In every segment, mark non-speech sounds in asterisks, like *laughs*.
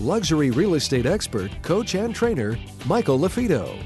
luxury real estate expert, coach, and trainer, Michael LaFido.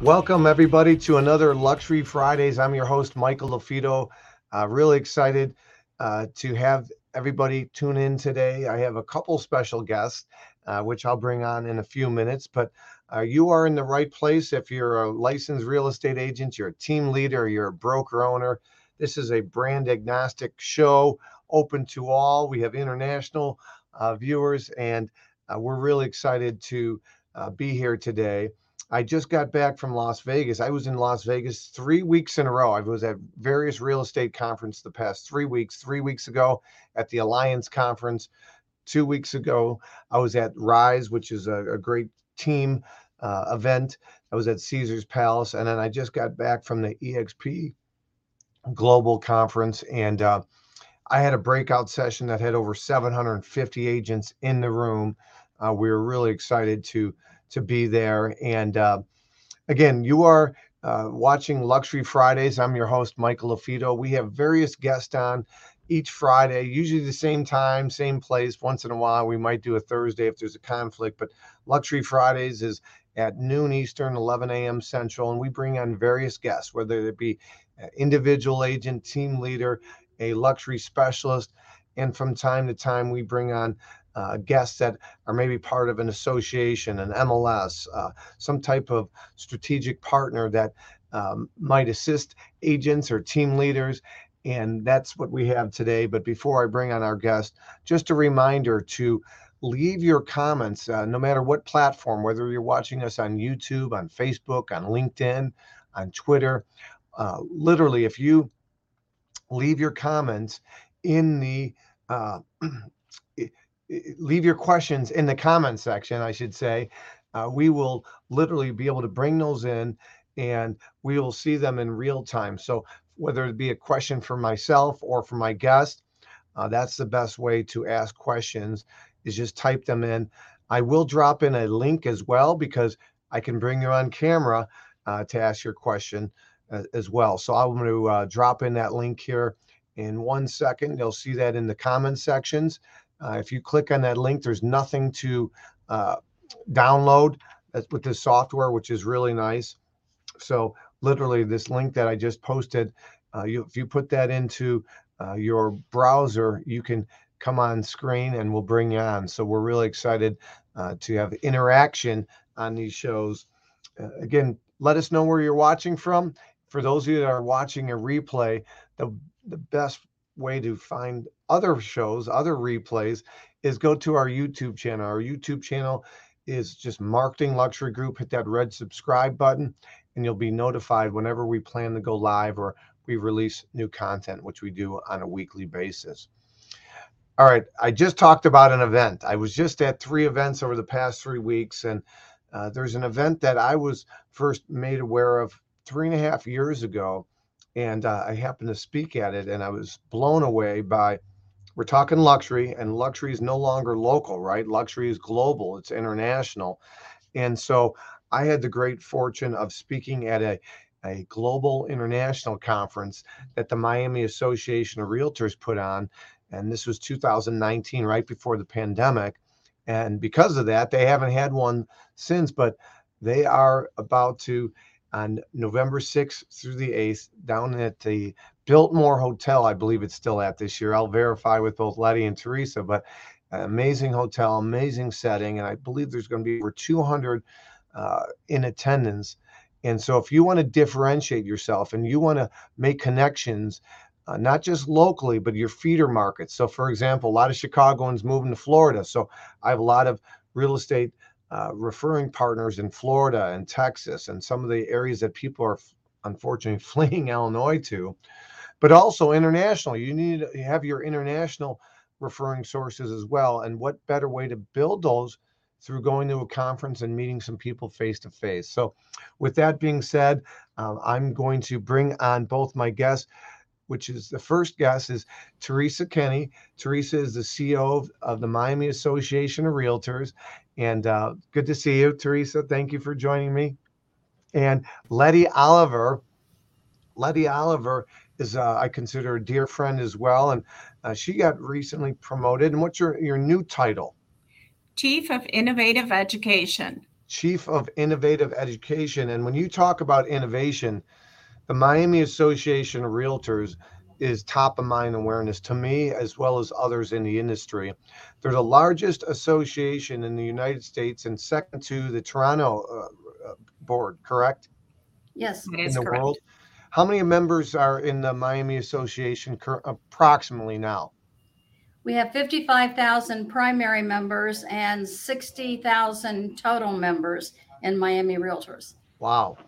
Welcome, everybody, to another Luxury Fridays. I'm your host, Michael LaFido. Uh, really excited uh, to have everybody tune in today. I have a couple special guests, uh, which I'll bring on in a few minutes, but uh, you are in the right place if you're a licensed real estate agent, you're a team leader, you're a broker owner. This is a brand agnostic show open to all. We have international uh, viewers, and uh, we're really excited to uh, be here today. I just got back from Las Vegas. I was in Las Vegas three weeks in a row. I was at various real estate conference the past three weeks. Three weeks ago at the Alliance conference. Two weeks ago, I was at Rise, which is a, a great team uh, event. I was at Caesar's Palace, and then I just got back from the EXP Global Conference, and uh, I had a breakout session that had over 750 agents in the room. Uh, we were really excited to to be there. And uh, again, you are uh, watching Luxury Fridays. I'm your host, Michael LaFido. We have various guests on each Friday, usually the same time, same place. Once in a while, we might do a Thursday if there's a conflict. But Luxury Fridays is at noon Eastern, 11 a.m. Central, and we bring on various guests, whether it be individual agent, team leader, a luxury specialist. And from time to time, we bring on uh, guests that are maybe part of an association, an MLS, uh, some type of strategic partner that um, might assist agents or team leaders. And that's what we have today. But before I bring on our guest, just a reminder to leave your comments, uh, no matter what platform, whether you're watching us on YouTube, on Facebook, on LinkedIn, on Twitter. Uh, literally, if you leave your comments in the uh, *clears throat* leave your questions in the comment section i should say. Uh, we will literally be able to bring those in and we will see them in real time. So whether it be a question for myself or for my guest uh, that's the best way to ask questions is just type them in. I will drop in a link as well because i can bring you on camera uh, to ask your question as well. So I'm going to uh, drop in that link here in one second. You'll see that in the comment sections. Uh, if you click on that link, there's nothing to uh, download with this software, which is really nice. So literally this link that I just posted, uh, you, if you put that into uh, your browser, you can come on screen and we'll bring you on. So we're really excited uh, to have interaction on these shows. again, let us know where you're watching from for those of you that are watching a replay, the the best way to find other shows, other replays, is go to our YouTube channel. Our YouTube channel is just Marketing Luxury Group. Hit that red subscribe button, and you'll be notified whenever we plan to go live or we release new content, which we do on a weekly basis. All right, I just talked about an event. I was just at three events over the past three weeks, and uh, there's an event that I was first made aware of three and a half years ago, and uh, I happened to speak at it, and I was blown away by. We're talking luxury, and luxury is no longer local, right? Luxury is global; it's international, and so I had the great fortune of speaking at a a global international conference that the Miami Association of Realtors put on. And this was 2019, right before the pandemic. And because of that, they haven't had one since, but they are about to on November 6th through the 8th down at the Biltmore Hotel. I believe it's still at this year. I'll verify with both Letty and Teresa, but amazing hotel, amazing setting. And I believe there's going to be over 200 uh, in attendance. And so if you want to differentiate yourself and you want to make connections, uh, not just locally, but your feeder markets. So, for example, a lot of Chicagoans moving to Florida. So, I have a lot of real estate uh, referring partners in Florida and Texas and some of the areas that people are unfortunately *laughs* fleeing Illinois to, but also international. You need to have your international referring sources as well. And what better way to build those through going to a conference and meeting some people face to face. So, with that being said, um, I'm going to bring on both my guests, which is the first guest is Teresa Kinney. Teresa is the CEO of, of the Miami Association of Realtors. And uh, good to see you, Teresa. Thank you for joining me. And Letty Oliver. Letty Oliver is, uh, I consider, a dear friend as well. And uh, she got recently promoted. And what's your, your new title? Chief of Innovative Education. Chief of Innovative Education. And when you talk about innovation, the Miami Association of Realtors is top of mind awareness to me as well as others in the industry. They're the largest association in the United States and second to the Toronto uh, uh board, correct? Yes, in the correct. world. How many members are in the Miami Association approximately now? We have 55,000 primary members and 60,000 total members in Miami Realtors. Wow.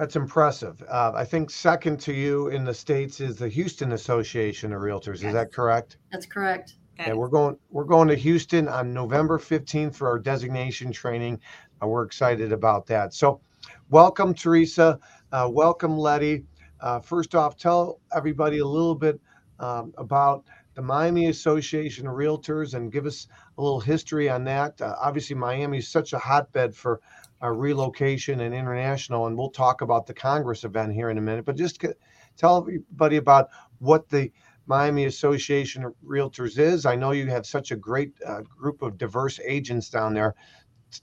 That's impressive. Uh, I think second to you in the states is the Houston Association of Realtors. Yes. Is that correct? That's correct. Yeah, we're going we're going to Houston on November 15th for our designation training. Uh, we're excited about that. So, welcome Teresa. Uh, welcome Letty. Uh, first off, tell everybody a little bit um, about the Miami Association of Realtors and give us a little history on that. Uh, obviously, Miami is such a hotbed for uh, relocation and international, and we'll talk about the Congress event here in a minute. But just tell everybody about what the Miami Association of Realtors is. I know you have such a great uh, group of diverse agents down there.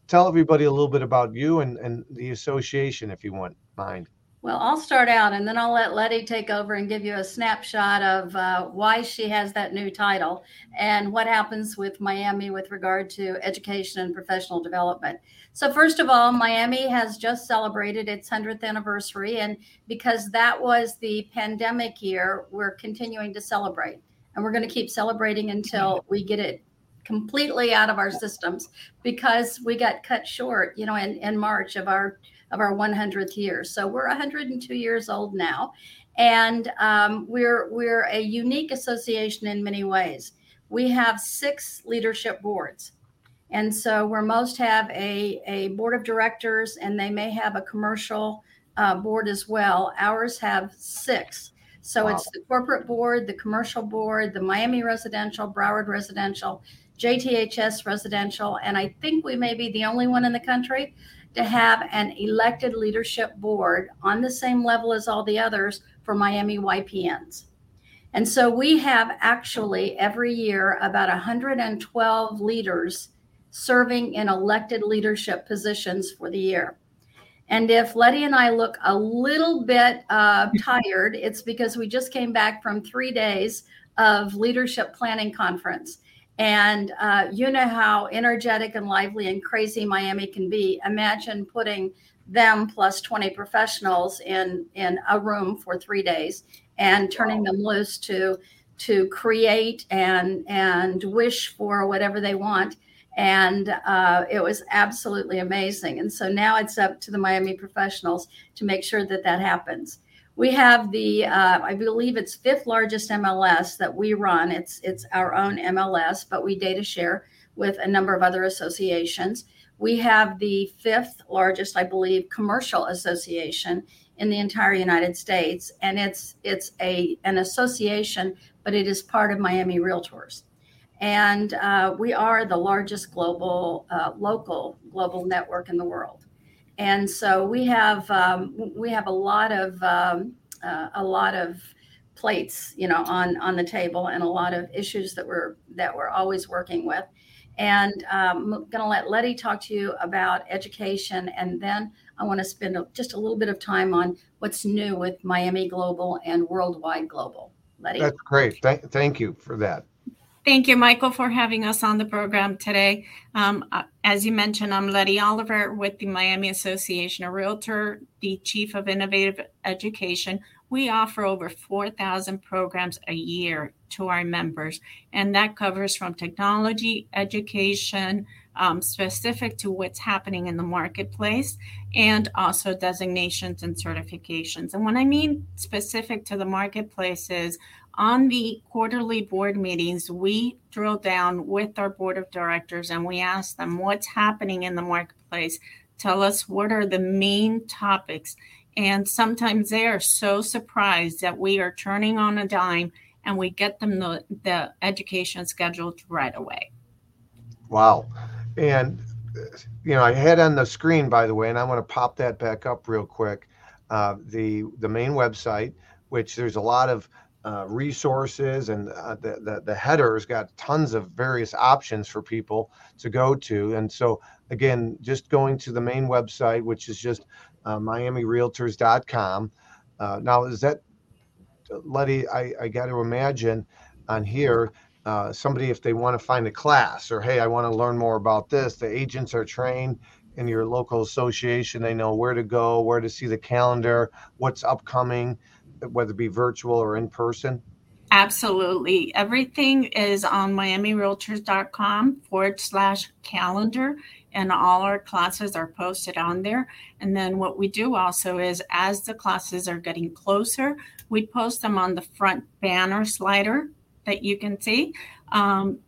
Tell everybody a little bit about you and, and the association, if you want mind. Well, I'll start out and then I'll let Letty take over and give you a snapshot of uh, why she has that new title and what happens with Miami with regard to education and professional development. So, first of all, Miami has just celebrated its 100th anniversary. And because that was the pandemic year, we're continuing to celebrate. And we're going to keep celebrating until *laughs* we get it completely out of our systems because we got cut short, you know, in, in March of our of our 100th year. So we're 102 years old now, and um, we're we're a unique association in many ways. We have six leadership boards. And so, where most have a, a board of directors and they may have a commercial uh, board as well, ours have six. So, wow. it's the corporate board, the commercial board, the Miami residential, Broward residential, JTHS residential, and I think we may be the only one in the country to have an elected leadership board on the same level as all the others for Miami YPNs. And so we have actually every year about 112 leaders serving in elected leadership positions for the year. And if Letty and I look a little bit uh, *laughs* tired, it's because we just came back from three days of leadership planning conference. And uh, you know how energetic and lively and crazy Miami can be. Imagine putting them plus 20 professionals in in a room for three days and turning them loose to to create and and wish for whatever they want. And uh, it was absolutely amazing. And so now it's up to the miami professionals to make sure that that happens we have the uh, i believe it's fifth largest mls that we run. It's it's our own mls but we data share with a number of other associations. We have the fifth largest i believe commercial association in the entire united states and it's it's a an association but it is part of miami realtors. And uh, we are the largest global uh, local global network in the world and so we have um, we have a lot of um, uh, a lot of plates you know on on the table and a lot of issues that we're that we're always working with. And um, i'm going to let letty talk to you about education and then i want to spend just a little bit of time on what's new with miami global and worldwide global. Letty? That's great. Th- thank you for that Thank you, Michael, for having us on the program today. Um, uh, as you mentioned, I'm Letty Oliver with the Miami Association of Realtor, the Chief of Innovative Education. We offer over 4,000 programs a year to our members, and that covers from technology, education, um, specific to what's happening in the marketplace, and also designations and certifications. And when I mean specific to the marketplace, is On the quarterly board meetings, we drill down with our board of directors and we ask them what's happening in the marketplace. Tell us what are the main topics. And sometimes they are so surprised that we are turning on a dime and we get them the, the education scheduled right away. Wow. And, you know, I had on the screen, by the way, and I want to pop that back up real quick. Uh, the the main website, which there's a lot of uh, resources and uh, the, the, the header's got tons of various options for people to go to. And so again, just going to the main website, which is just uh, miamirealtors.com. Uh, now, is that, Letty, I, I got to imagine on here, uh, somebody, if they want to find a class or, hey, I want to learn more about this, the agents are trained in your local association. They know where to go, where to see the calendar, what's upcoming whether it be virtual or in person? Absolutely. Everything is on miamirealtors.com forward slash calendar, and all our classes are posted on there. And then what we do also is as the classes are getting closer, we post them on the front banner slider that you can see. Um,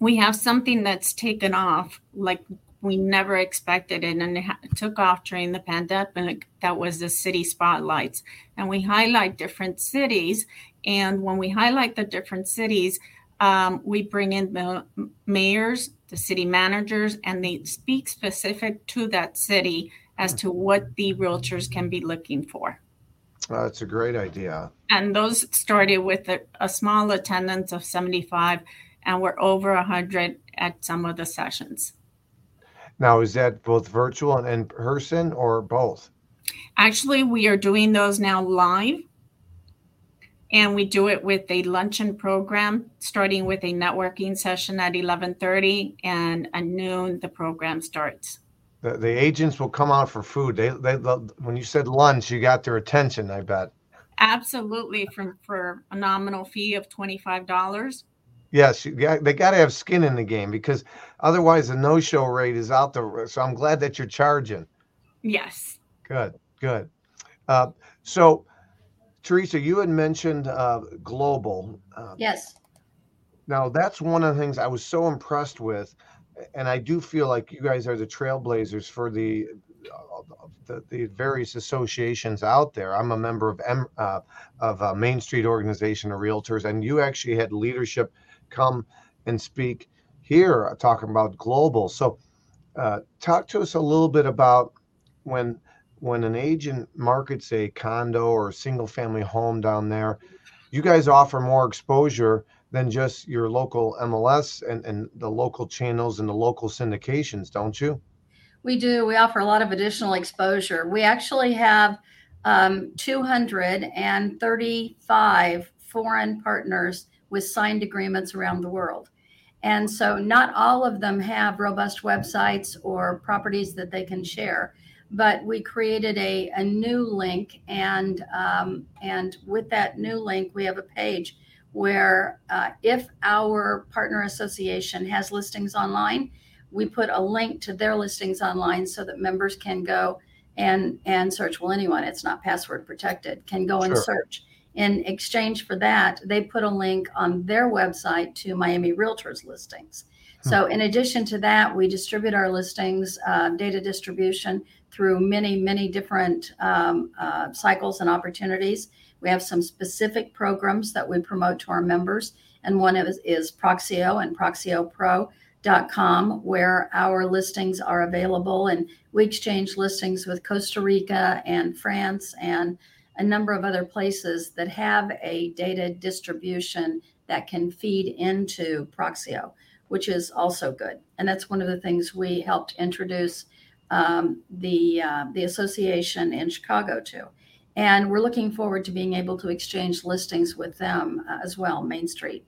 we have something that's taken off, like we never expected it and it took off during the pandemic. That was the city spotlights. And we highlight different cities and when we highlight the different cities um, we bring in the mayors the city managers and they speak specific to that city as to what the realtors can be looking for. Uh, that's a great idea. And those started with a, a small attendance of 75 and we're over 100 at some of the sessions now, is that both virtual and in person or both? Actually, we are doing those now live. And we do it with a luncheon program, starting with a networking session at 11:30, and at noon the program starts. The, the agents will come out for food. They, they, when you said lunch, you got their attention. I bet. Absolutely, from for a nominal fee of twenty five dollars. Yes, got, they got to have skin in the game because otherwise the no-show rate is out there. So I'm glad that you're charging. Yes. Good, good. Uh, so, Teresa, you had mentioned uh, global. Uh, yes. Now that's one of the things I was so impressed with, and I do feel like you guys are the trailblazers for the uh, the, the, various associations out there. I'm a member of M, uh, of uh, Main Street Organization of Realtors, and you actually had leadership come and speak here uh, talking about global. So, uh, talk to us a little bit about when when an agent markets a condo or a single family home down there. You guys offer more exposure than just your local MLS and, and the local channels and the local syndications, don't you? We do. We offer a lot of additional exposure. We actually have um, 235 foreign partners with signed agreements around the world. And so not all of them have robust websites or properties that they can share. But we created a, a new link, and um, and with that new link, we have a page where uh, if our partner association has listings online, we put a link to their listings online so that members can go and and search. Well, anyone, it's not password protected, can go and search in exchange for that, they put a link on their website to Miami Realtors listings. Hmm. So, in addition to that, we distribute our listings, uh, data distribution through many, many different um, uh, cycles and opportunities. We have some specific programs that we promote to our members, and one is, is Proxio and ProxioPro.com, where our listings are available. And we exchange listings with Costa Rica and France and a number of other places that have a data distribution that can feed into Proxio, which is also good. And that's one of the things we helped introduce um, the uh, the association in Chicago to. And we're looking forward to being able to exchange listings with them uh, as well, Main Street.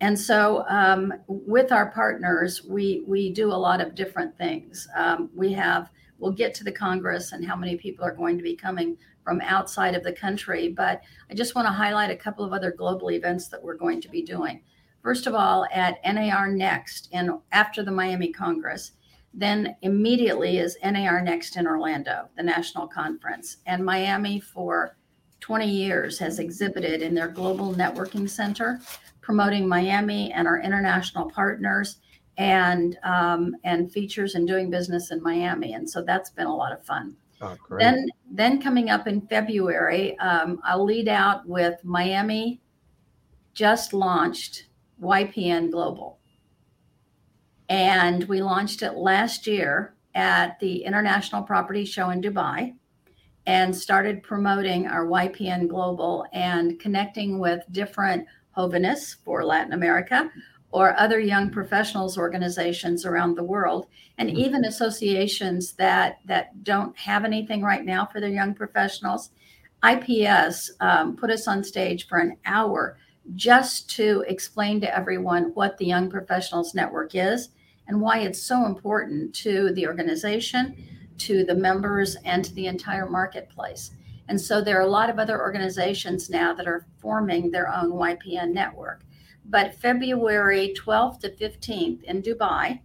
And so, um, with our partners, we we do a lot of different things. Um, we have we'll get to the Congress and how many people are going to be coming from outside of the country. But I just want to highlight a couple of other global events that we're going to be doing. First of all, at NAR Next, and after the Miami Congress, then immediately is NAR Next in Orlando, the national conference, and Miami for 20 years has exhibited in their global networking center, promoting Miami and our international partners and um, and features and doing business in Miami. And so that's been a lot of fun. Oh. Then, then coming up in February, um, I'll lead out with Miami just launched YPN Global. And we launched it last year at the International Property Show in Dubai and started promoting our YPN Global and connecting with different Hovenists for Latin America or other young professionals organizations around the world and Mhm. even associations that that don't have anything right now for their young professionals ips um, put us on stage for an hour just to explain to everyone what the young professionals network is and why it's so important to the organization to the members and to the entire marketplace and so there are a lot of other organizations now that are forming their own ypn network but February 12th to 15th in Dubai,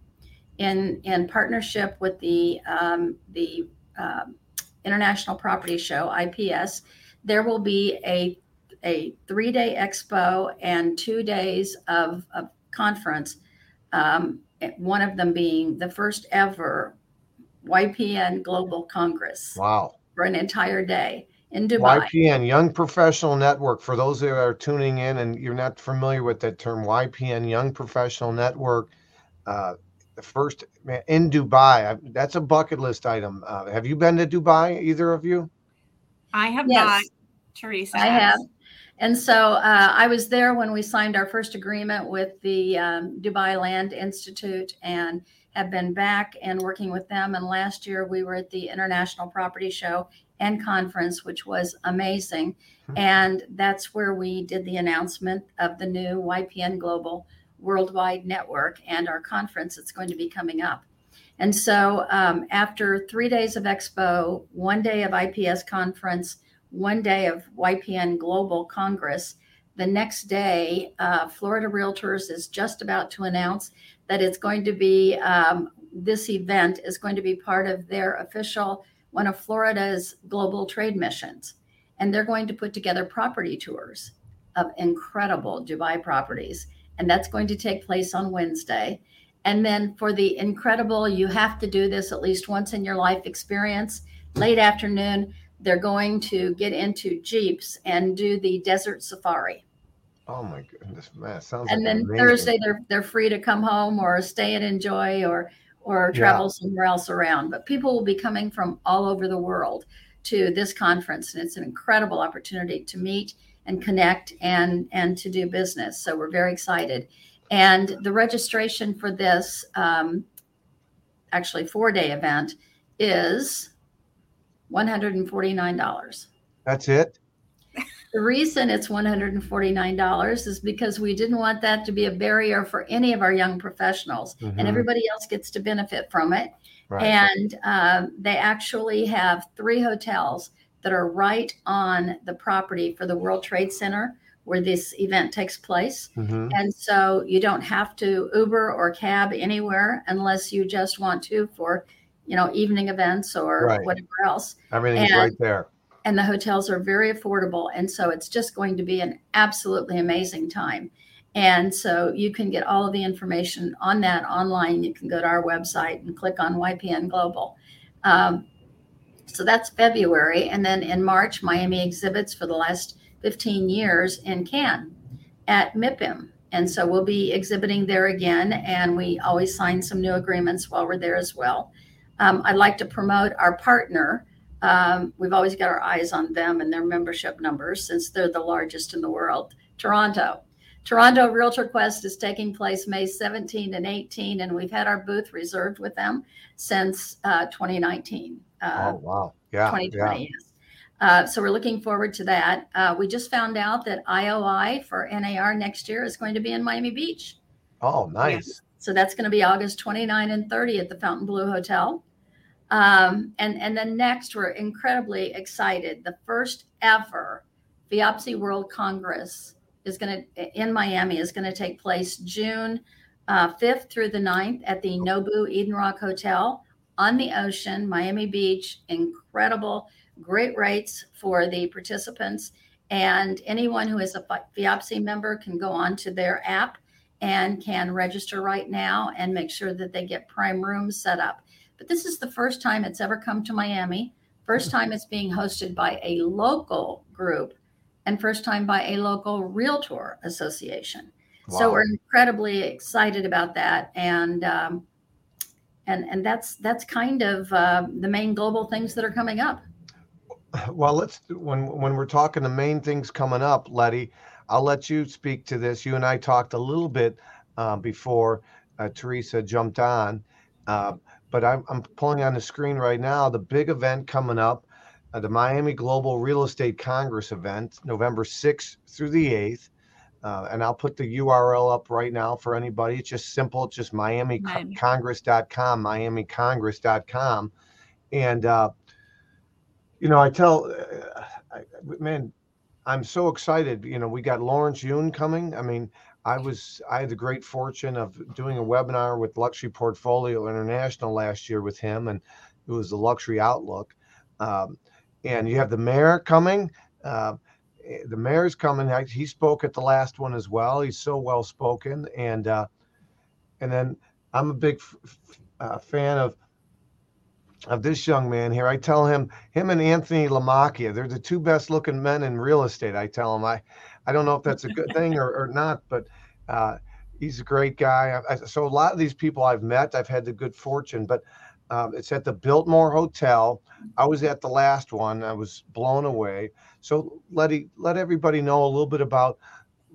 in in partnership with the um, the um, International Property Show (IPS), there will be a a three day expo and two days of, of conference. Um, one of them being the first ever YPN Global Congress wow. for an entire day in Dubai. YPN, Young Professional Network. For those that are tuning in and you're not familiar with that term, YPN, Young Professional Network. Uh, the first in Dubai. That's a bucket list item. Uh, have you been to Dubai, either of you? I have Yes. not, Teresa. I has. have. And so uh, I was there when we signed our first agreement with the um, Dubai Land Institute and have been back and working with them. And last year we were at the International Property Show and Conference, which was amazing. Hmm. And that's where we did the announcement of the new YPN Global Worldwide Network and our conference that's going to be coming up. And so um, after three days of expo, one day of IPS conference, one day of YPN Global Congress. The next day, uh, Florida Realtors is just about to announce that it's going to be um, this event is going to be part of their official one of Florida's global trade missions, and they're going to put together property tours of incredible Dubai properties, and that's going to take place on Wednesday. And then for the incredible, you have to do this at least once in your life experience. Late afternoon, they're going to get into jeeps and do the desert safari. Oh my goodness, man! Sounds And like then amazing. Thursday they're they're free to come home or stay and enjoy or or Yeah. travel somewhere else around. But people will be coming from all over the world to this conference, and it's an incredible opportunity to meet and connect and and to do business. So we're very excited. And the registration for this um, actually four day event is one hundred and forty nine dollars. That's it. The reason it's $149 is because we didn't want that to be a barrier for any of our young professionals, Mhm. and everybody else gets to benefit from it. Right. And um, they actually have three hotels that are right on the property for the World Trade Center where this event takes place. Mhm. And so you don't have to Uber or cab anywhere unless you just want to for, you know, evening events or Right. whatever else Everything's and- right there. And the hotels are very affordable and so it's just going to be an absolutely amazing time. And so you can get all of the information on that online. You can go to our website and click on ypn global. Um, so that's february and then in march miami exhibits for the last 15 years in cannes at mipim and so we'll be exhibiting there again and we always sign some new agreements while we're there as well. Um, i'd like to promote our partner um, we've always got our eyes on them and their membership numbers since they're the largest in the world. Toronto. Toronto Realtor Quest is taking place May 17 and 18, and we've had our booth reserved with them since uh, 2019. Uh, oh wow. Yeah. 2020, yes. Uh, so we're looking forward to that. Uh, we just found out that IOI for NAR next year is going to be in Miami Beach. Oh, nice. So that's going to be August 29 and 30 at the Fontainebleau Hotel. Um, and, and then next, we're incredibly excited. The first ever FIABCI World Congress is going to, in Miami, is going to take place June uh, 5th through the 9th at the Nobu Eden Rock Hotel on the ocean, Miami Beach. Incredible great rates for the participants. And anyone who is a FIABCI member can go on to their app and can register right now and make sure that they get prime rooms set up. But this is the first time it's ever come to Miami. First mm-hmm. time it's being hosted by a local group and first time by a local realtor association. Wow. So we're incredibly excited about that. And, um, and, and that's, that's kind of uh, the main global things that are coming up. Well, let's, when, when we're talking the main things coming up, Letty, I'll let you speak to this. You and I talked a little bit uh, before uh, Teresa jumped on, uh, but I'm, I'm, pulling on the screen right now the big event coming up, uh, the Miami Global Real Estate Congress event, November 6th through the 8th. Uh, and I'll put the URL up right now for anybody. It's just simple. It's just miamicongress.com, miamicongress.com. And, uh, you know, I tell, I, man, I'm so excited. You know, we got Lawrence Yun coming. I mean, I was I had the great fortune of doing a webinar with Luxury Portfolio International last year with him, and it was the Luxury Outlook. Um, and you have the mayor coming. Uh, the mayor's coming. He spoke at the last one as well. He's so well spoken, and uh, and then I'm a big f- uh, fan of of this young man here. I tell him, him and Anthony Lamacchia, they're the two best looking men in real estate. I tell him, I, I don't know if that's a good thing or, or not, but uh, he's a great guy. I, so a lot of these people I've met, I've had the good fortune, but um, it's at the Biltmore Hotel. I was at the last one. I was blown away. So let let everybody know a little bit about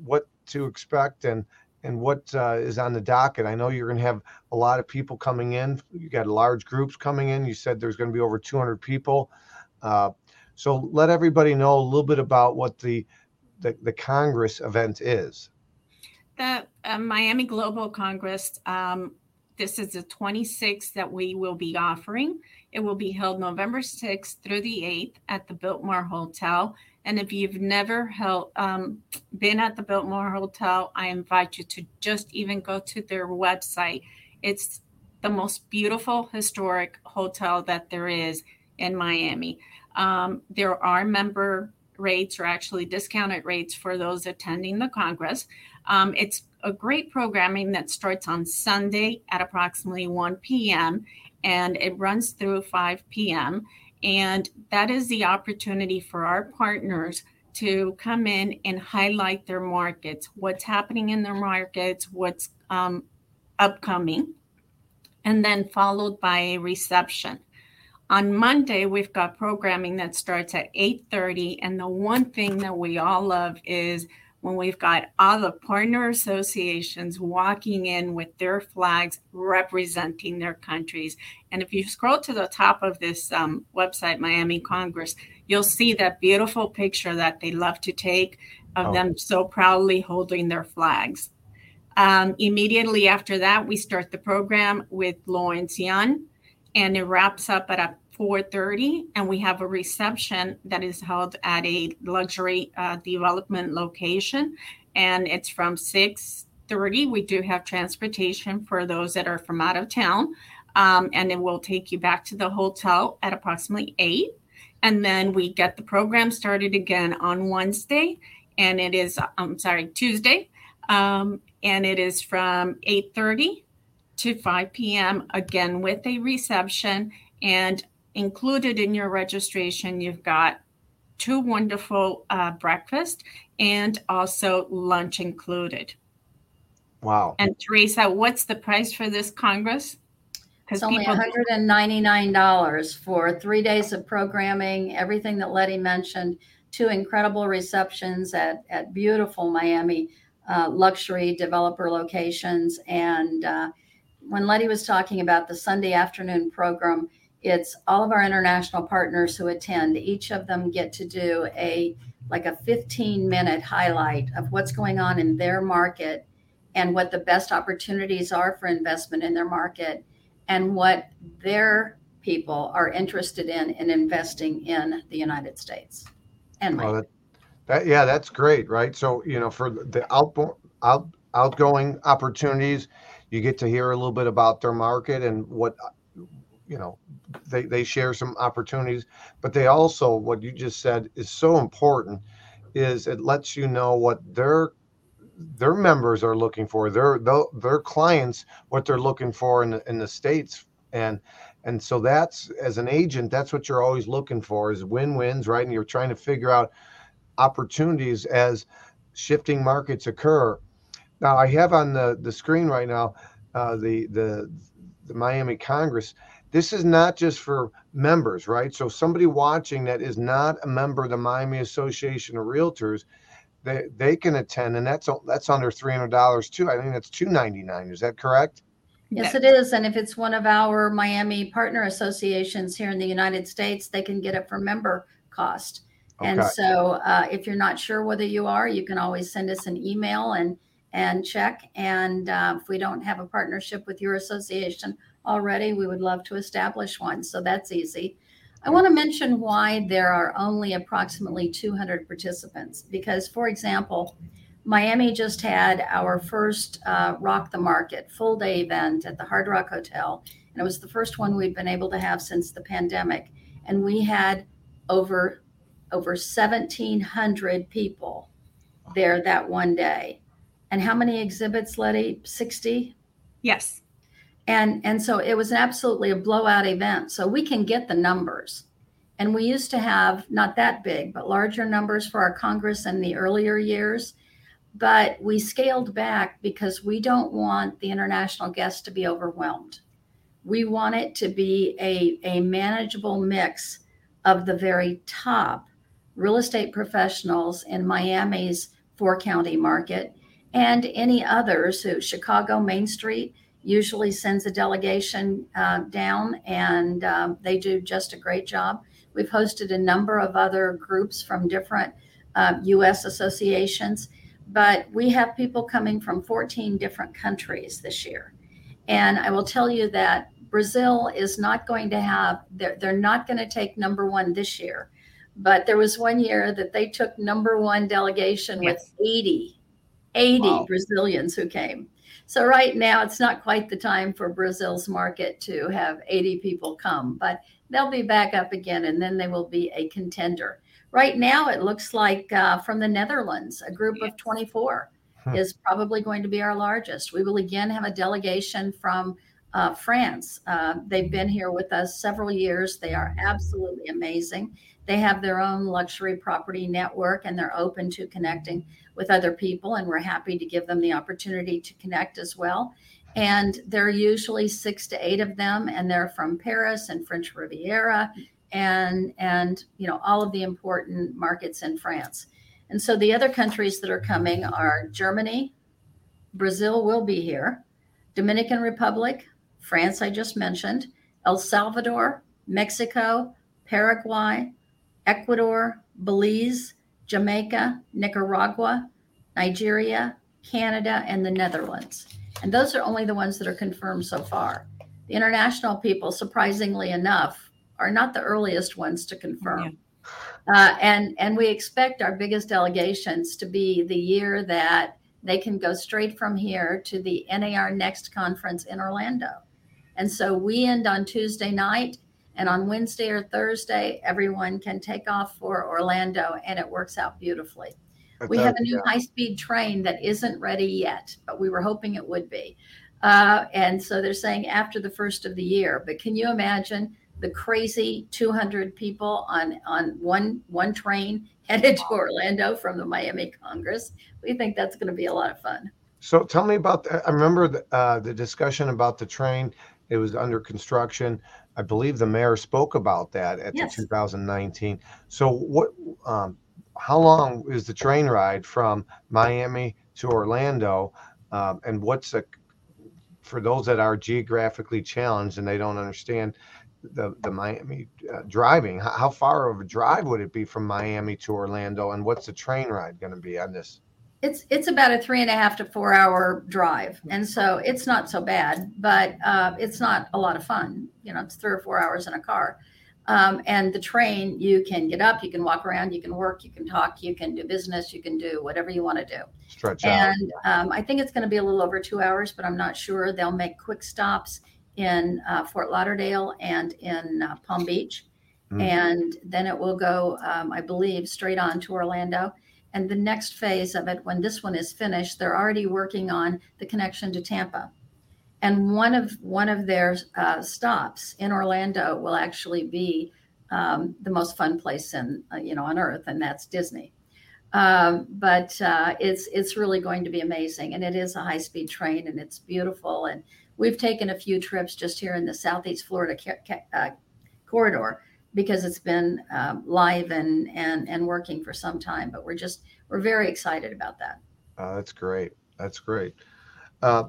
what to expect and and what uh, is on the docket. I know you're going to have a lot of people coming in. You got large groups coming in. You said there's going to be over 200 people. Uh, so let everybody know a little bit about what the the, the Congress event is. The uh, Miami Global Congress. Um, this is the 26th that we will be offering. It will be held November 6th through the 8th at the Biltmore Hotel. And if you've never held, um, been at the Biltmore Hotel, I invite you to just even go to their website. It's the most beautiful historic hotel that there is in Miami. Um, there are member rates or actually discounted rates for those attending the Congress. Um, it's a great programming that starts on Sunday at approximately 1 p.m. and it runs through 5 p.m. And that is the opportunity for our partners to come in and highlight their markets, what's happening in their markets, what's um, upcoming, and then followed by a reception. On Monday, we've got programming that starts at 8:30, and the one thing that we all love is when we've got all the partner associations walking in with their flags representing their countries. And if you scroll to the top of this um, website, Miami Congress, you'll see that beautiful picture that they love to take of oh. them so proudly holding their flags. Um, immediately after that, we start the program with Lawrence Yun, and it wraps up at a 4.30 and we have a reception that is held at a luxury uh, development location and it's from 6.30 we do have transportation for those that are from out of town um, and it will take you back to the hotel at approximately 8 and then we get the program started again on wednesday and it is i'm sorry tuesday um, and it is from 8.30 to 5 p.m again with a reception and included in your registration, you've got two wonderful uh, breakfast and also lunch included. Wow. And Teresa, what's the price for this Congress? It's only $199 for three days of programming, everything that Letty mentioned, two incredible receptions at, at beautiful Miami uh, luxury developer locations. And uh, when Letty was talking about the Sunday afternoon program, it's all of our international partners who attend. Each of them get to do a like a 15 minute highlight of what's going on in their market and what the best opportunities are for investment in their market and what their people are interested in in investing in the united states. And well, that, that, yeah that's great right? So you know for the outbound out, outgoing opportunities you get to hear a little bit about their market and what you know they, they share some opportunities. But they also what you just said is so important is it lets you know what their their members are looking for their their, their clients what they're looking for in the, in the states. And and so that's as an agent that's what you're always looking for is win-wins right? And you're trying to figure out opportunities as shifting markets occur now i have on the the screen right now uh, the the the miami congress this is not just for members, right? So somebody watching that is not a member of the Miami Association of Realtors, they they can attend, and that's that's under three hundred dollars too. I think that's two ninety nine. Is that correct? Yes, it is. And if it's one of our Miami partner associations here in the United States, they can get it for member cost. Okay. And so, uh, if you're not sure whether you are, you can always send us an email and and check. And uh, if we don't have a partnership with your association, already, we would love to establish one. So that's easy. I want to mention why there are only approximately 200 participants because, for example, Miami just had our first uh, Rock the Market full day event at the Hard Rock Hotel. And it was the first one we'd been able to have since the pandemic. And we had over over 1,700 people there that one day. And how many exhibits, Letty? 60? Yes and and so it was absolutely a blowout event so we can get the numbers and we used to have not that big but larger numbers for our congress in the earlier years but we scaled back because we don't want the international guests to be overwhelmed we want it to be a, a manageable mix of the very top real estate professionals in miami's four county market and any others who chicago main street usually sends a delegation uh, down, and um, they do just a great job. We've hosted a number of other groups from different uh, U.S. associations, but we have people coming from 14 different countries this year. And I will tell you that Brazil is not going to have, they're, they're not going to take number one this year. But there was one year that they took number one delegation yes. with 80, 80 wow. Brazilians who came. So right now, it's not quite the time for Brazil's market to have 80 people come, but they'll be back up again, and then they will be a contender. Right now, it looks like uh, from the Netherlands, a group of 24 huh. is probably going to be our largest. We will again have a delegation from uh, France. Uh, they've been here with us several years. They are absolutely amazing. They have their own luxury property network and they're open to connecting with other people, and we're happy to give them the opportunity to connect as well. And there are usually six to eight of them, and they're from Paris and French Riviera, and and you know all of the important markets in France. And so the other countries that are coming are Germany, Brazil will be here, Dominican Republic, France, I just mentioned, El Salvador, Mexico, Paraguay, Ecuador, Belize, Jamaica, Nicaragua, Nigeria, Canada, and the Netherlands. And those are only the ones that are confirmed so far. The international people, surprisingly enough, are not the earliest ones to confirm. Yeah. Uh, and and we expect our biggest delegations to be the year that they can go straight from here to the NAR Next conference in Orlando. And so we end on Tuesday night and on Wednesday or Thursday, everyone can take off for Orlando and it works out beautifully. we have a new high speed train that isn't ready yet, but we were hoping it would be. Uh, and so they're saying after the first of the year. But can you imagine the crazy 200 people on, on one, one train *laughs* headed to Orlando from the Miami Congress? We think that's going to be a lot of fun. So tell me about that. I remember the, uh, the discussion about the train. It was under construction. I believe the mayor spoke about that at yes. the 2019. So what? Um, how long is the train ride from Miami to Orlando? Um, and what's a for those that are geographically challenged and they don't understand the the Miami uh, driving? How, how far of a drive would it be from Miami to Orlando? And what's the train ride going to be on this? It's it's about a three and a half to four hour drive. And so it's not so bad but uh, it's not a lot of fun. You know it's three or four hours in a car. Um, and the train you can get up you can walk around you can work you can talk you can do business you can do whatever you want to do. Stretch and um, i think it's going to be a little over two hours but i'm not sure. They'll make quick stops in uh, Fort Lauderdale and in uh, Palm Beach. Mm-hmm. And then it will go, um, I believe, straight on to Orlando. And the next phase of it, when this one is finished, they're already working on the connection to Tampa. And one of one of their uh, stops in Orlando will actually be um, the most fun place in uh, you know on earth, and that's Disney. Um, but uh, it's it's really going to be amazing, and it is a high speed train, and it's beautiful. And we've taken a few trips just here in the Southeast Florida ca- ca- uh, corridor because it's been um, live and and and working for some time. But we're just we're very excited about that. Uh, that's great. That's great. Uh,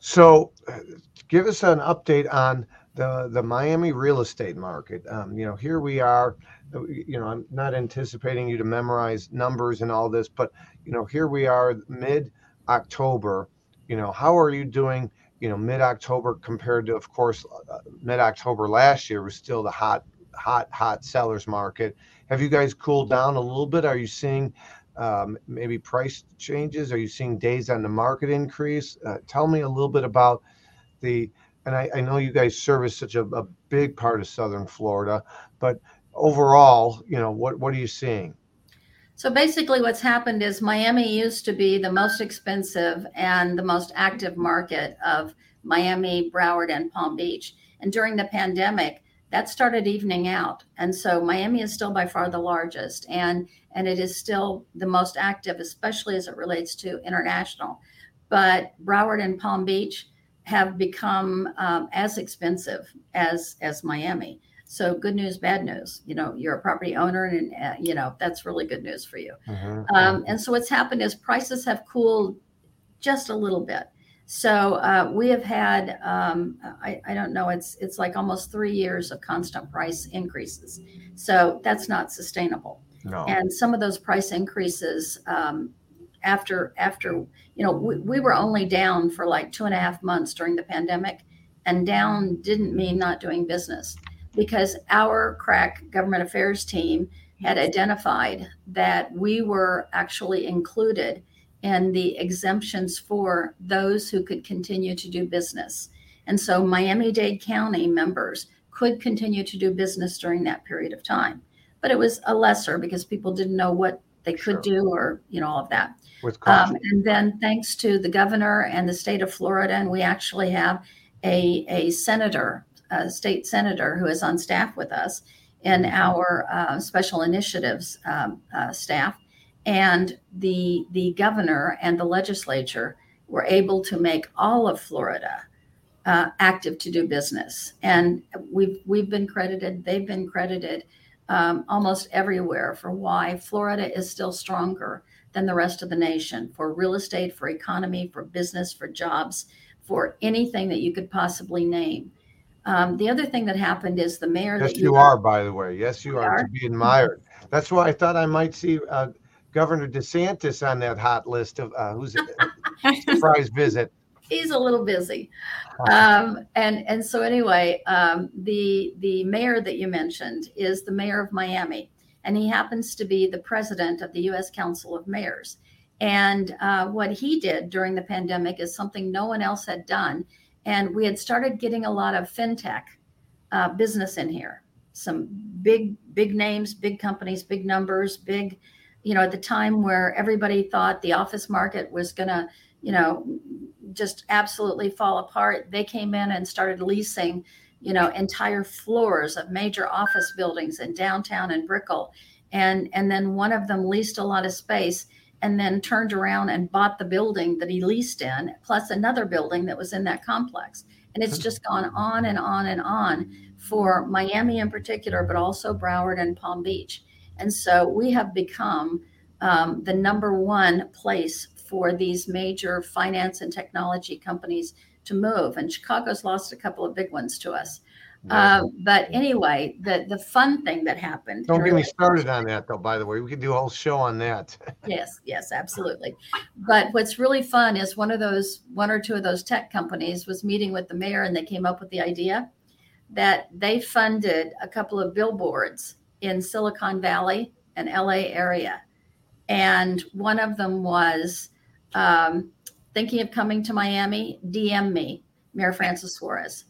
so, uh, give us an update on the the Miami real estate market. Um, you know, here we are. Uh, you know, I'm not anticipating you to memorize numbers and all this, but you know, here we are, mid October. You know, how are you doing? You know, mid October compared to, of course, uh, mid October last year was still the hot, hot, hot sellers market. Have you guys cooled down a little bit? Are you seeing um, maybe price changes? Are you seeing days on the market increase? Uh, tell me a little bit about the and I, I know you guys service such a, a, big part of Southern Florida, but overall, you know, what what are you seeing? So basically, what's happened is Miami used to be the most expensive and the most active market of Miami, Broward, and Palm Beach. And during the pandemic, that started evening out. And so Miami is still by far the largest, and and it is still the most active, especially as it relates to international. But Broward and Palm Beach have become um, as expensive as as Miami. So good news, bad news. You know, you're a property owner, and uh, you know that's really good news for you. Mm-hmm. Um, and so what's happened is prices have cooled just a little bit. So uh, we have had, um, I, I, don't know, it's it's like almost three years of constant price increases. So that's not sustainable. No. And some of those price increases um, after after you know we, we were only down for like two and a half months during the pandemic and down didn't mean not doing business because our crack government affairs team had identified that we were actually included in the exemptions for those who could continue to do business. And so miami-dade county members could continue to do business during that period of time. But it was a lesser because people didn't know what they could sure. do or you know all of that. With um, and then thanks to the governor and the state of florida and we actually have a, a senator a state senator who is on staff with us in mm-hmm. our uh, special initiatives um, uh, staff and the the governor and the legislature were able to make all of florida uh, active to do business and we've we've been credited they've been credited um, almost everywhere for why Florida is still stronger than the rest of the nation for real estate, for economy, for business, for jobs, for anything that you could possibly name. Um, the other thing that happened is the mayor. Yes, you, you are, by the way. Yes, you are, are, to be admired. That's why I thought I might see uh, Governor DeSantis on that hot list of uh, who's a *laughs* surprise visit he's a little busy. Um, and and so anyway, um, the the mayor that you mentioned is the mayor of Miami, and he happens to be the president of the U.S. Council of Mayors. And uh, what he did during the pandemic is something no one else had done, and we had started getting a lot of fintech uh, business in here. Some big big names, big companies, big numbers, big. You know, at the time where everybody thought the office market was going to, you know, just absolutely fall apart. They came in and started leasing, you know, entire floors of major office buildings in downtown and Brickell. And, and then one of them leased a lot of space and then turned around and bought the building that he leased in, plus another building that was in that complex. And it's just gone on and on and on for Miami in particular, but also Broward and Palm Beach. And so we have become um, the number one place for these major finance and technology companies to move. And Chicago's lost a couple of big ones to us. Uh, but anyway, the the fun thing that happened. Don't get me started on that, though. By the way, we could do a whole show on that. *laughs* yes, yes, absolutely. But what's really fun is one of those, one or two of those tech companies was meeting with the mayor, and they came up with the idea that they funded a couple of billboards in Silicon Valley and LA area, and one of them was um, thinking of coming to Miami, DM me, Mayor Francis Suarez.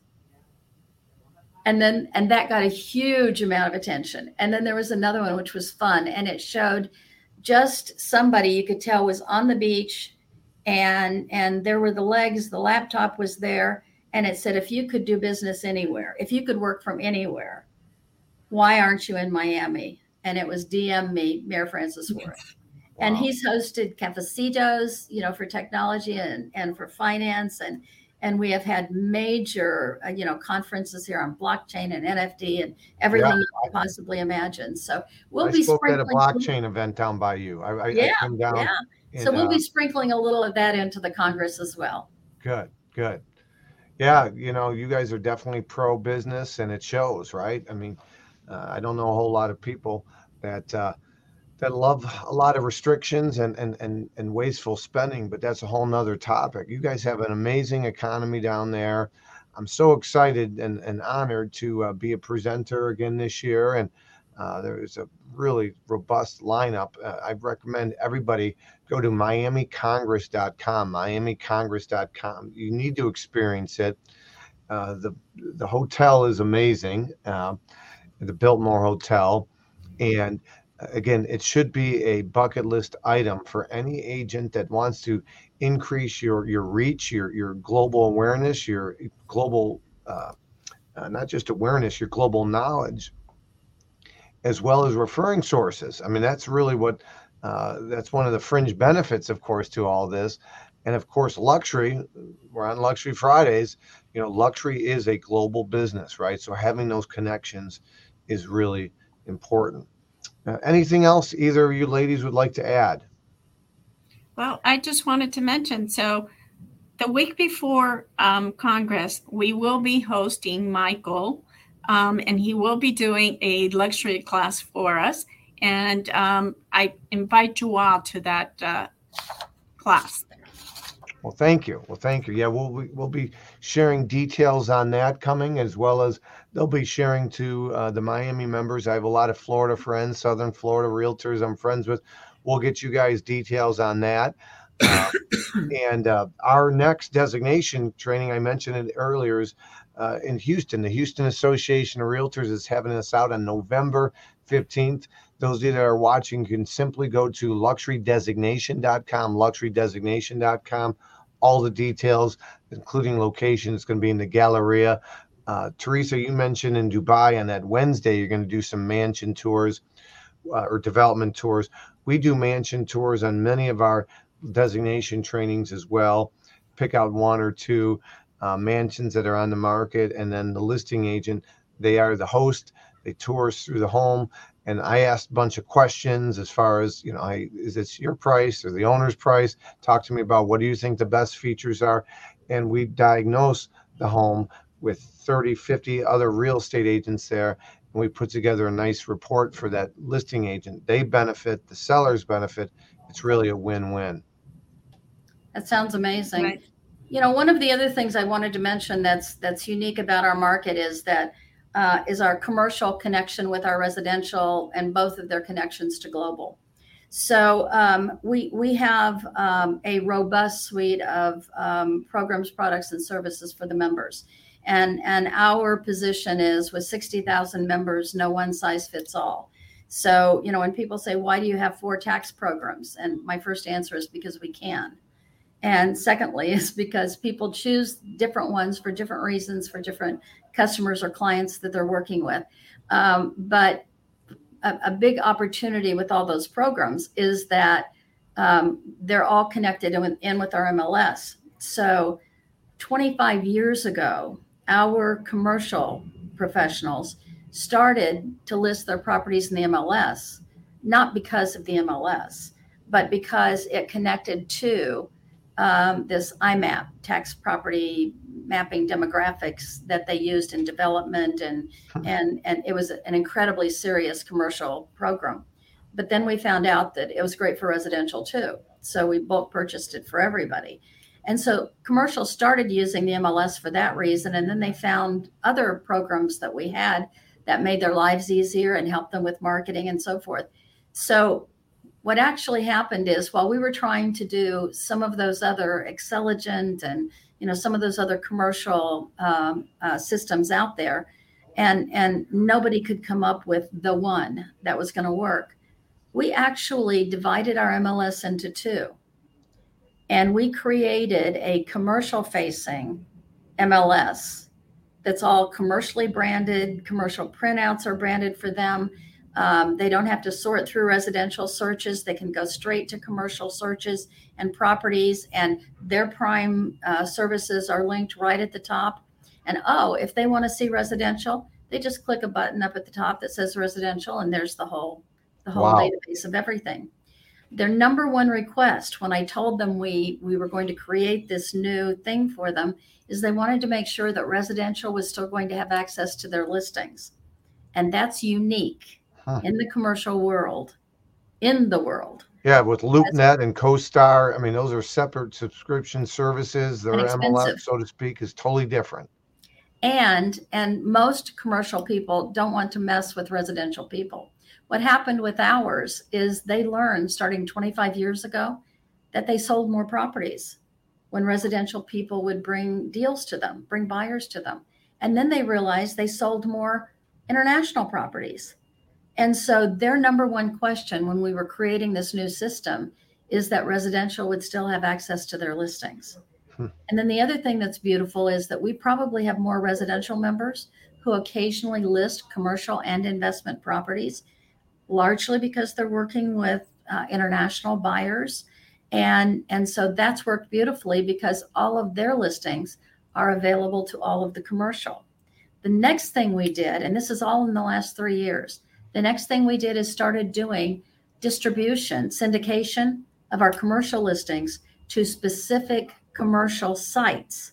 and then and that got a huge amount of attention and then there was another one which was fun and it showed just somebody you could tell was on the beach and and there were the legs the laptop was there and it said if you could do business anywhere if you could work from anywhere why aren't you in miami and it was dm me mayor francis Suarez. Wow. and he's hosted cafecitos you know for technology and and for finance and and we have had major uh, you know conferences here on blockchain and nft and everything yeah. you can possibly imagine so we'll I be spoke at a blockchain event down by you I, I, yeah, I down yeah. And, so we'll uh, be sprinkling a little of that into the congress as well good good yeah you know you guys are definitely pro business and it shows right i mean uh, i don't know a whole lot of people that uh, that love a lot of restrictions and, and, and, and wasteful spending, but that's a whole nother topic. You guys have an amazing economy down there. I'm so excited and, and honored to uh, be a presenter again this year. And uh, there's a really robust lineup. Uh, I recommend everybody go to miamicongress.com, miamicongress.com. You need to experience it. Uh, the, the hotel is amazing, uh, the Biltmore Hotel. And again, it should be a bucket list item for any agent that wants to increase your your reach, your your global awareness, your global uh, uh, not just awareness, your global knowledge, as well as referring sources. I mean, that's really what uh, that's one of the fringe benefits, of course, to all this. And of course, luxury. We're on Luxury Fridays. You know, luxury is a global business, right? So having those connections is really important. Uh, anything else either of you ladies would like to add? Well, I just wanted to mention so the week before um, Congress, we will be hosting Michael, um, and he will be doing a luxury class for us. And um, I invite you all to that uh, class. Well, thank you. Well, thank you. Yeah, we'll be, we'll be sharing details on that coming, as well as they'll be sharing to uh, the Miami members. I have a lot of Florida friends, Southern Florida realtors I'm friends with. We'll get you guys details on that. Uh, *coughs* and uh, our next designation training, I mentioned it earlier, is uh, in Houston. The Houston Association of Realtors is having us out on November 15th. Those of you that are watching can simply go to luxurydesignation.com, luxurydesignation.com all the details, including location. It's going to be in the Galleria. Uh, Teresa, you mentioned in Dubai on that Wednesday, you're going to do some mansion tours uh, or development tours. We do mansion tours on many of our designation trainings as well. Pick out one or two uh, mansions that are on the market, and then the listing agent, they are the host. They tour us through the home and I asked a bunch of questions as far as you know, I, is this your price or the owner's price? Talk to me about what do you think the best features are, and we diagnose the home with 30, 50 other real estate agents there, and we put together a nice report for that listing agent. They benefit, the sellers benefit. It's really a win-win. That sounds amazing. Right. You know, one of the other things I wanted to mention that's that's unique about our market is that uh, is our commercial connection with our residential and both of their connections to global. So um, we we have um, a robust suite of um, programs, products, and services for the members, and and our position is with sixty thousand members, no one size fits all. So you know when people say why do you have four tax programs, and my first answer is because we can. And secondly, *laughs* is because people choose different ones for different reasons, for different customers or clients that they're working with. Um, but a, a, big opportunity with all those programs is that um, they're all connected in with, in with our MLS. So 25 years ago, our commercial professionals started to list their properties in the MLS, not because of the MLS, but because it connected to um, this IMAP tax property mapping demographics that they used in development and and and it was an incredibly serious commercial program. But then we found out that it was great for residential too. So we bulk purchased it for everybody. And so commercial started using the mls for that reason and then they found other programs that we had that made their lives easier and helped them with marketing and so forth. So what actually happened is while we were trying to do some of those other Xceligent and you know some of those other commercial um, uh, systems out there, and and nobody could come up with the one that was going to work we actually divided our mls into two. And we created a commercial facing mls that's all commercially branded commercial printouts are branded for them um, they don't have to sort through residential searches. They can go straight to commercial searches and properties, and their prime uh, services are linked right at the top. And oh, if they want to see residential, they just click a button up at the top that says residential, and there's the whole the whole wow. database of everything. Their number one request when I told them we we were going to create this new thing for them is they wanted to make sure that residential was still going to have access to their listings. And that's unique huh. in the commercial world, in the world. Yeah, with LoopNet and CoStar, I mean, those are separate subscription services. Their MLS, so to speak, is totally different. And and most commercial people don't want to mess with residential people. What happened with ours is they learned starting 25 years ago that they sold more properties when residential people would bring deals to them, bring buyers to them. And then they realized they sold more international properties. And so their number one question when we were creating this new system is that residential would still have access to their listings. Hmm. And then the other thing that's beautiful is that we probably have more residential members who occasionally list commercial and investment properties, largely because they're working with uh, international buyers. And, and so that's worked beautifully because all of their listings are available to all of the commercial. The next thing we did, and this is all in the last three years, the next thing we did is started doing distribution, syndication of our commercial listings to specific commercial sites.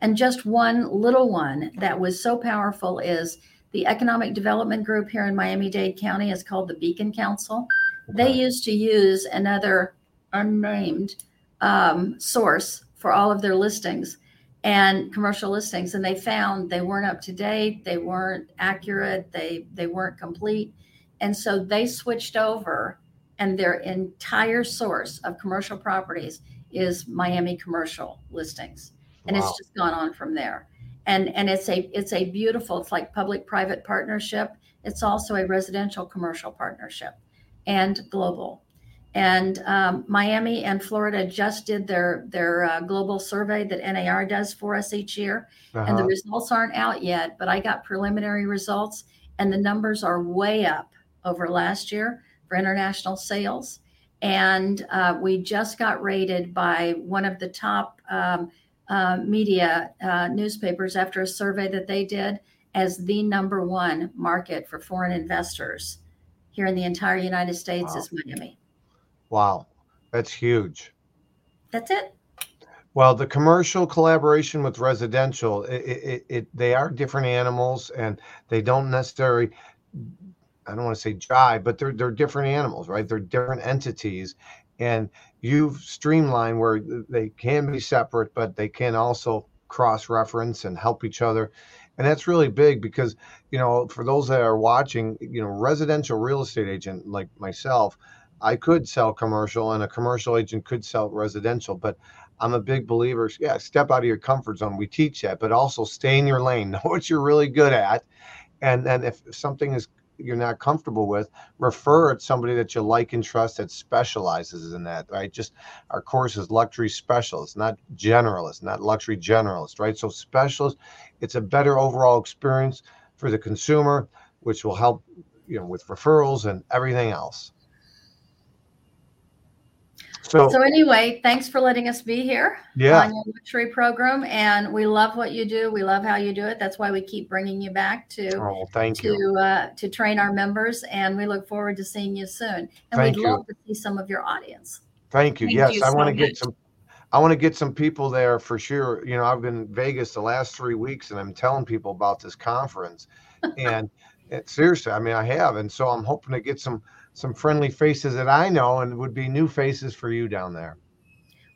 And just one little one that was so powerful is the Economic Development Group here in Miami Dade County is called the Beacon Council. They used to use another unnamed um, source for all of their listings and commercial listings and they found they weren't up to date they weren't accurate they they weren't complete. And so they switched over and their entire source of commercial properties is miami commercial listings. And wow. it's just gone on from there. And and it's a it's a beautiful it's like public private partnership. It's also a residential commercial partnership and global and um, Miami and Florida just did their their uh, global survey that NAR does for us each year, uh-huh. and the uh-huh. results aren't out yet. But I got preliminary results, and the numbers are way up over last year for international sales. And uh, we just got rated by one of the top um, uh, media uh, newspapers after a survey that they did as the number one market for foreign investors here in the entire United States wow. is Miami. Wow, that's huge. That's it. Well, the commercial collaboration with residential, it, it, it, they are different animals, and they don't necessarily. I don't want to say jive, but they're they're different animals, right? They're different entities, and you've streamlined where they can be separate, but they can also cross reference and help each other, and that's really big because you know for those that are watching, you know, residential real estate agent like myself, I could sell commercial and a commercial agent could sell residential, but I'm a big believer. Yeah, step out of your comfort zone. We teach that, but also stay in your lane. *laughs* Know what you're really good at, and then if something is you're not comfortable with, refer it to somebody that you like and trust that specializes in that. Right? Just our course is luxury specialist, not generalist, not luxury generalist. Right? So specialist, it's a better overall experience for the consumer, which will help you know with referrals and everything else. So, so anyway, thanks for letting us be here yeah. on your luxury program, and we love what you do. We love how you do it. That's why we keep bringing you back to oh, thank to you. Uh, to train our members, and we look forward to seeing you soon. And thank we'd you. love to see some of your audience. Thank you. Thank yes, you I so want to get some. I want to get some people there for sure. You know, I've been in Vegas the last three weeks, and I'm telling people about this conference, *laughs* and it, seriously, I mean, I have, and so I'm hoping to get some some friendly faces that I know and would be new faces for you down there.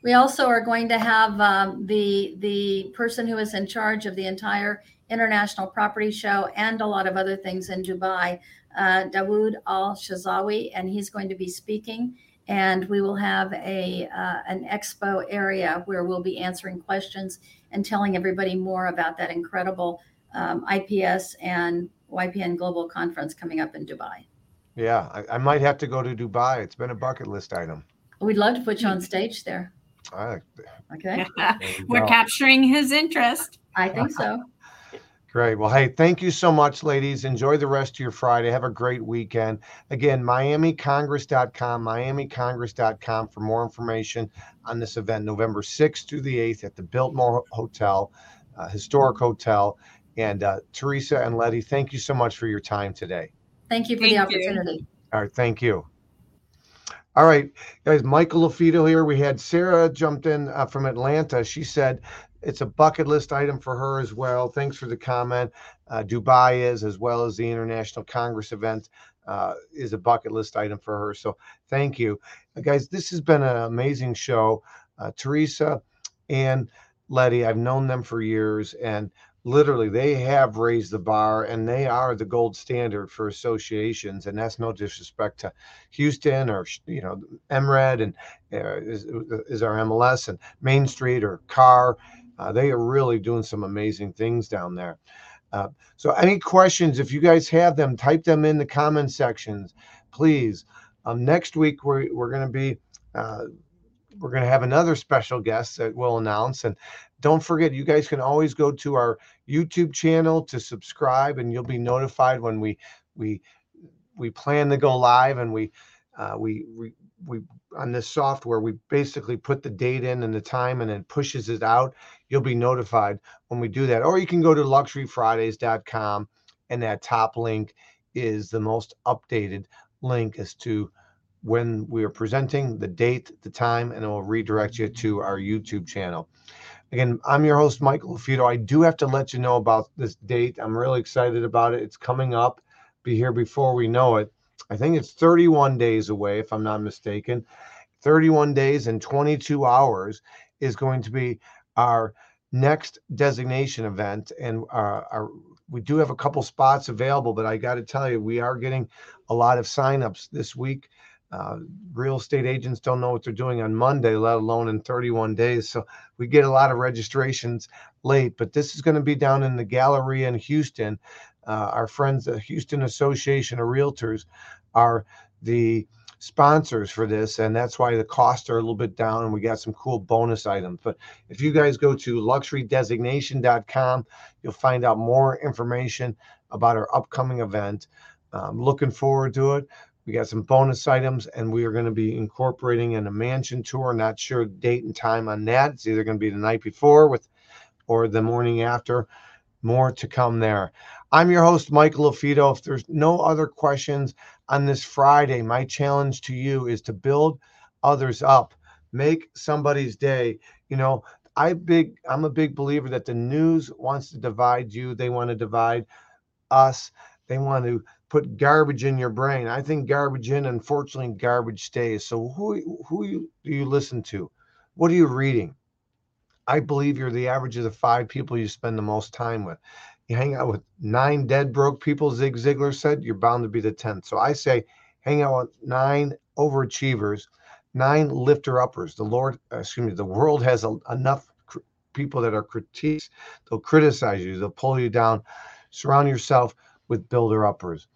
We also are going to have um, the the person who is in charge of the entire international property show and a lot of other things in Dubai, uh, Dawood Al Shezawi, and he's going to be speaking. And we will have a uh, an expo area where we'll be answering questions and telling everybody more about that incredible um, IPS and YPN Global Conference coming up in Dubai. Yeah, I, I, might have to go to Dubai. It's been a bucket list item. We'd love to put you on stage there. I, okay. *laughs* We're capturing his interest. I think so. *laughs* Great. Well, hey, thank you so much, ladies. Enjoy the rest of your Friday. Have a great weekend. Again, MiamiCongress.com, MiamiCongress.com for more information on this event, November 6th through the 8th at the Biltmore Hotel, uh, historic hotel. And uh, Teresa and Letty, thank you so much for your time today. Thank you for thank the opportunity. You. All right. Thank you. All right, guys. Michael LaFido here. We had Sarah jumped in uh, from Atlanta. She said it's a bucket list item for her as well. Thanks for the comment. Uh, Dubai is, as well as the International Congress event, uh, is a bucket list item for her. So thank you, uh, guys. This has been an amazing show. Uh, Teresa and Letty, I've known them for years, and literally they have raised the bar and they are the gold standard for associations and that's no disrespect to houston or you know mred and uh, is, is our mls and main street or car uh, they are really doing some amazing things down there. Uh, so any questions if you guys have them type them in the comment sections please. Um, next week we're, we're going to be uh, we're going to have another special guest that we'll announce and don't forget you guys can always go to our youtube channel to subscribe and you'll be notified when we we we plan to go live and we uh, we, we we on this software we basically put the date in and the time and it pushes it out. You'll be notified when we do that. Or you can go to luxuryfridays.com and that top link is the most updated link as to when we are presenting the date the time and it will redirect you to our youtube channel Again, I'm your host, Michael LaFido. I do have to let you know about this date. I'm really excited about it. It's coming up, be here before we know it. I think it's 31 days away, if I'm not mistaken. 31 days and 22 hours is going to be our next designation event. And uh, our we do have a couple spots available, but I got to tell you, we are getting a lot of signups this week. Uh, real estate agents don't know what they're doing on Monday, let alone in 31 days. So we get a lot of registrations late, but this is going to be down in the Galleria in Houston. Uh, our friends, the Houston Association of Realtors, are the sponsors for this, and that's why the costs are a little bit down, and we got some cool bonus items. But if you guys go to luxurydesignation.com, you'll find out more information about our upcoming event. I'm looking forward to it. We got some bonus items, and we are going to be incorporating in a mansion tour. Not sure date and time on that. It's either going to be the night before with, or the morning after. More to come there. I'm your host, Michael LaFido. If there's no other questions on this Friday, my challenge to you is to build others up, make somebody's day. You know, I big I'm a big believer that the news wants to divide you. They want to divide us. They want to put garbage in your brain. I think garbage in, unfortunately, garbage stays. So who who you, do you listen to? What are you reading? I believe you're the average of the five people you spend the most time with. You hang out with nine dead broke people, Zig Ziglar said, you're bound to be the tenth. So I say, hang out with nine overachievers, nine lifter uppers. The Lord, uh, excuse me, the world has a, enough cr- people that are critiques. They'll criticize you. They'll pull you down. Surround yourself with builder uppers.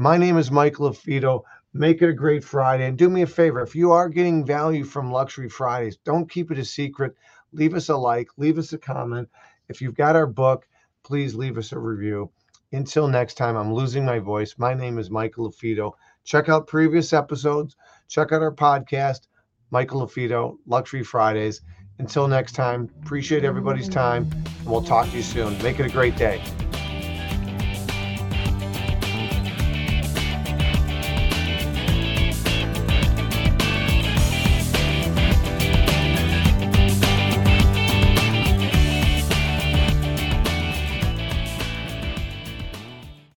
My name is Michael LaFido. Make it a great Friday. And do me a favor if you are getting value from Luxury Fridays, don't keep it a secret. Leave us a like, leave us a comment. If you've got our book, please leave us a review. Until next time, I'm losing my voice. My name is Michael LaFido. Check out previous episodes, check out our podcast, Michael LaFido, Luxury Fridays. Until next time, appreciate everybody's time, and we'll talk to you soon. Make it a great day.